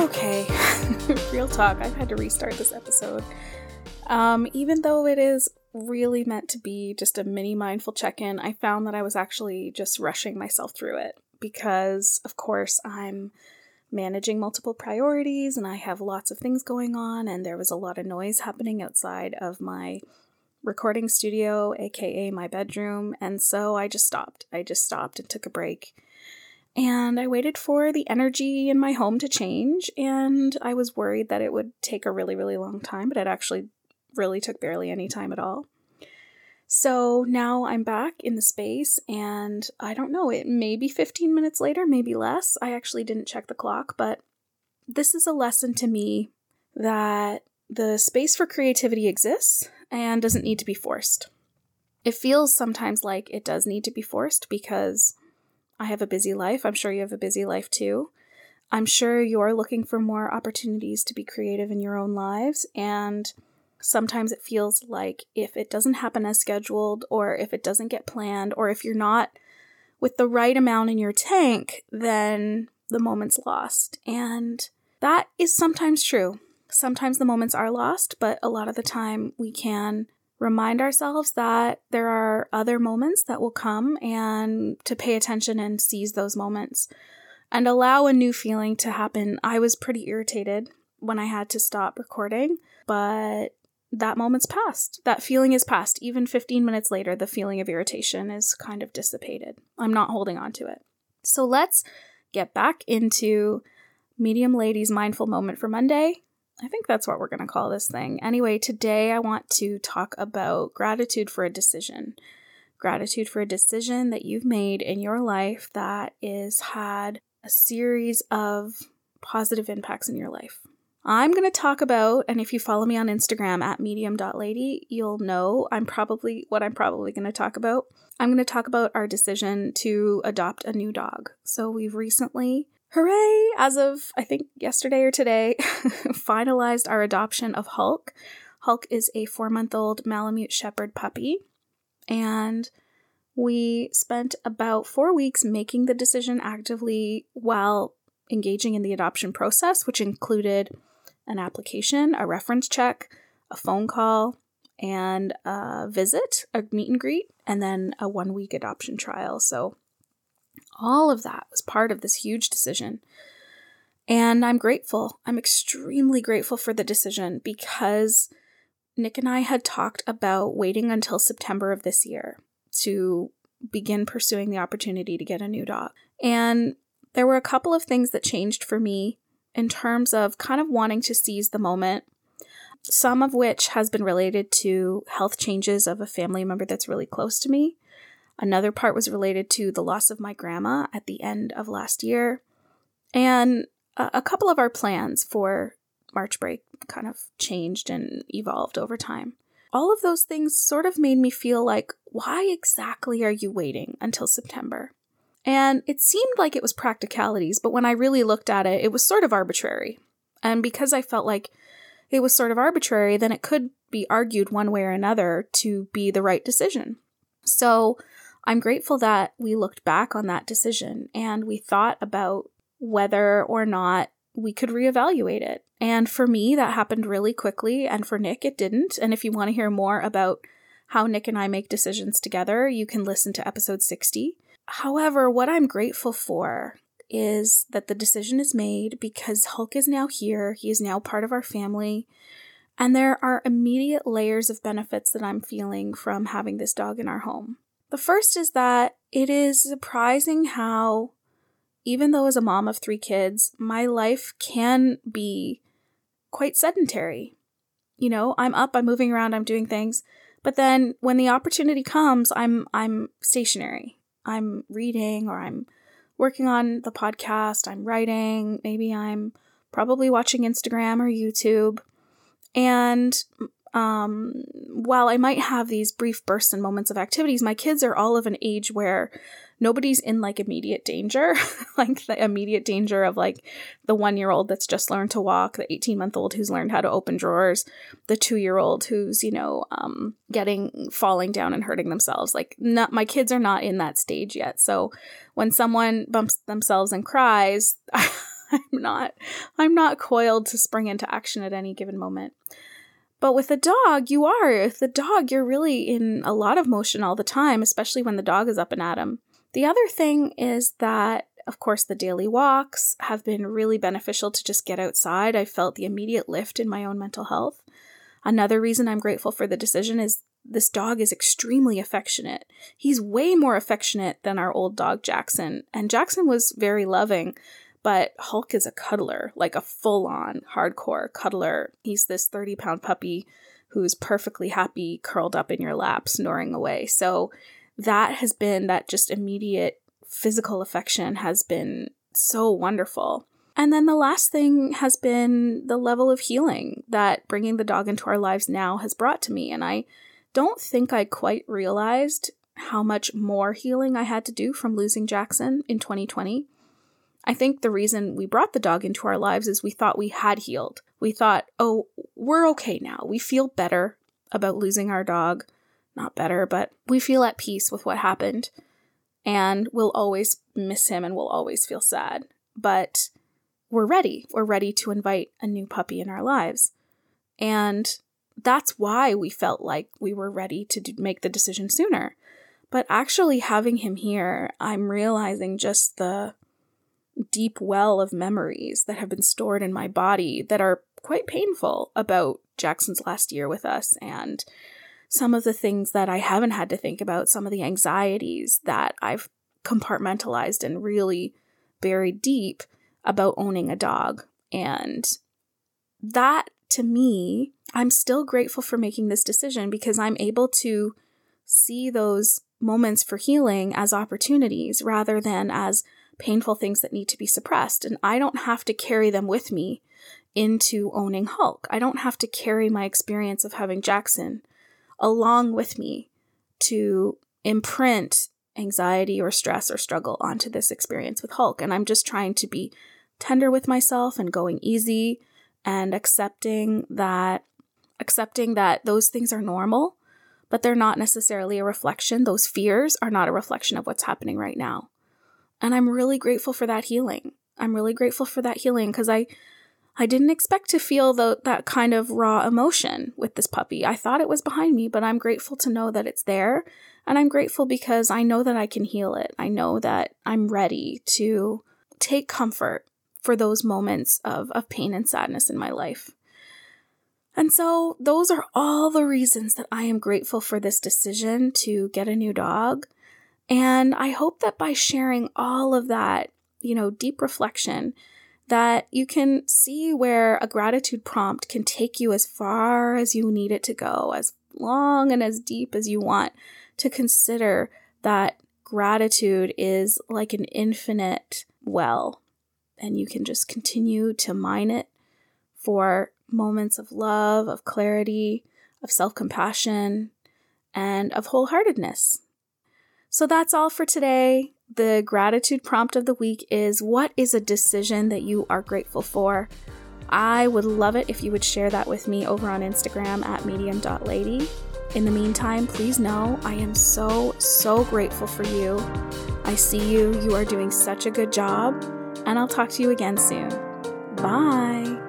Okay, real talk. I've had to restart this episode. Um, even though it is really meant to be just a mini mindful check in, I found that I was actually just rushing myself through it because, of course, I'm managing multiple priorities and I have lots of things going on, and there was a lot of noise happening outside of my recording studio, aka my bedroom, and so I just stopped. I just stopped and took a break. And I waited for the energy in my home to change, and I was worried that it would take a really, really long time, but it actually really took barely any time at all. So now I'm back in the space, and I don't know, it may be 15 minutes later, maybe less. I actually didn't check the clock, but this is a lesson to me that the space for creativity exists and doesn't need to be forced. It feels sometimes like it does need to be forced because I have a busy life. I'm sure you have a busy life too. I'm sure you're looking for more opportunities to be creative in your own lives, and sometimes it feels like if it doesn't happen as scheduled, or if it doesn't get planned, or if you're not with the right amount in your tank, then the moment's lost. And that is sometimes true. Sometimes the moments are lost, but a lot of the time we can remind ourselves that there are other moments that will come and to pay attention and seize those moments and allow a new feeling to happen. I was pretty irritated when I had to stop recording, but that moment's passed. That feeling is past. Even 15 minutes later, the feeling of irritation is kind of dissipated. I'm not holding on to it. So let's get back into Medium Lady's mindful moment for Monday. I think that's what we're going to call this thing. Anyway, today I want to talk about gratitude for a decision. Gratitude for a decision that you've made in your life that is had a series of positive impacts in your life. I'm going to talk about, and if you follow me on Instagram at medium.lady, you'll know I'm probably what I'm probably going to talk about. I'm going to talk about our decision to adopt a new dog. So we've recently, hooray, as of I think yesterday or today, finalized our adoption of Hulk. Hulk is a four month old Malamute Shepherd puppy. And we spent about four weeks making the decision actively while engaging in the adoption process, which included an application, a reference check, a phone call, and a visit, a meet and greet, and then a one week adoption trial. So, all of that was part of this huge decision. And I'm grateful. I'm extremely grateful for the decision because Nick and I had talked about waiting until September of this year to begin pursuing the opportunity to get a new dog. And there were a couple of things that changed for me in terms of kind of wanting to seize the moment, some of which has been related to health changes of a family member that's really close to me. Another part was related to the loss of my grandma at the end of last year. And a, couple of our plans for March break kind of changed and evolved over time. All of those things sort of made me feel like, why exactly are you waiting until September? And it seemed like it was practicalities, but when I really looked at it, it was sort of arbitrary. And because I felt like it was sort of arbitrary, then it could be argued one way or another to be the right decision. So I'm grateful that we looked back on that decision and we thought about whether or not we could reevaluate it. And for me, that happened really quickly, and for Nick, it didn't. And if you want to hear more about how Nick and I make decisions together, you can listen to episode 60. However, what I'm grateful for is that the decision is made because Hulk is now here. He is now part of our family. And there are immediate layers of benefits that I'm feeling from having this dog in our home. The first is that it is surprising how, even though as a mom of three kids, my life can be quite sedentary. You know, I'm up, I'm moving around, I'm doing things, but then when the opportunity comes, I'm I'm stationary. I'm reading or I'm working on the podcast, I'm writing, maybe I'm probably watching Instagram or YouTube. And um, while I might have these brief bursts and moments of activities, my kids are all of an age where nobody's in like immediate danger, like the immediate danger of like the one year old that's just learned to walk, the 18 month old who's learned how to open drawers, the two year old who's, you know, um, getting falling down and hurting themselves. Like, not my kids are not in that stage yet. So when someone bumps themselves and cries, I'm not I'm not coiled to spring into action at any given moment. But with a dog, you are. With the dog, you're really in a lot of motion all the time, especially when the dog is up and at 'em. The other thing is that of course, the daily walks have been really beneficial to just get outside. I felt the immediate lift in my own mental health. Another reason I'm grateful for the decision is this dog is extremely affectionate. He's way more affectionate than our old dog Jackson, and Jackson was very loving, but Hulk is a cuddler, like a full on hardcore cuddler. He's this 30 pound puppy who's perfectly happy curled up in your lap, snoring away. So that has been that just immediate physical affection has been so wonderful. And then the last thing has been the level of healing that bringing the dog into our lives now has brought to me. And I don't think I quite realized how much more healing I had to do from losing Jackson in 2020. I think the reason we brought the dog into our lives is we thought we had healed. We thought, oh, we're okay now. We feel better about losing our dog. Not better, but we feel at peace with what happened. And we'll always miss him and we'll always feel sad. But we're ready. We're ready to invite a new puppy in our lives. And that's why we felt like we were ready to do, make the decision sooner. But actually, having him here, I'm realizing just the deep well of memories that have been stored in my body that are quite painful about Jackson's last year with us and some of the things that I haven't had to think about, some of the anxieties that I've compartmentalized and really buried deep about owning a dog. And that to me, I'm still grateful for making this decision because I'm able to see those moments for healing as opportunities rather than as painful things that need to be suppressed. And I don't have to carry them with me into owning Hulk. I don't have to carry my experience of having Jackson along with me to imprint anxiety or stress or struggle onto this experience with Hulk. And I'm just trying to be tender with myself and going easy and accepting that accepting that those things are normal, but they're not necessarily a reflection. Those fears are not a reflection of what's happening right now. And I'm really grateful for that healing. I'm really grateful for that healing because I I didn't expect to feel the, that kind of raw emotion with this puppy. I thought it was behind me, but I'm grateful to know that it's there. And I'm grateful because I know that I can heal it. I know that I'm ready to take comfort for those moments of, of pain and sadness in my life. And so, those are all the reasons that I am grateful for this decision to get a new dog. And I hope that by sharing all of that, you know, deep reflection, that you can see where a gratitude prompt can take you as far as you need it to go, as long and as deep as you want to consider that gratitude is like an infinite well and you can just continue to mine it for moments of love, of clarity, of self compassion, and of wholeheartedness. So that's all for today. The gratitude prompt of the week is What is a decision that you are grateful for? I would love it if you would share that with me over on Instagram at medium.lady. In the meantime, please know I am so, so grateful for you. I see you. You are doing such a good job and I'll talk to you again soon. Bye.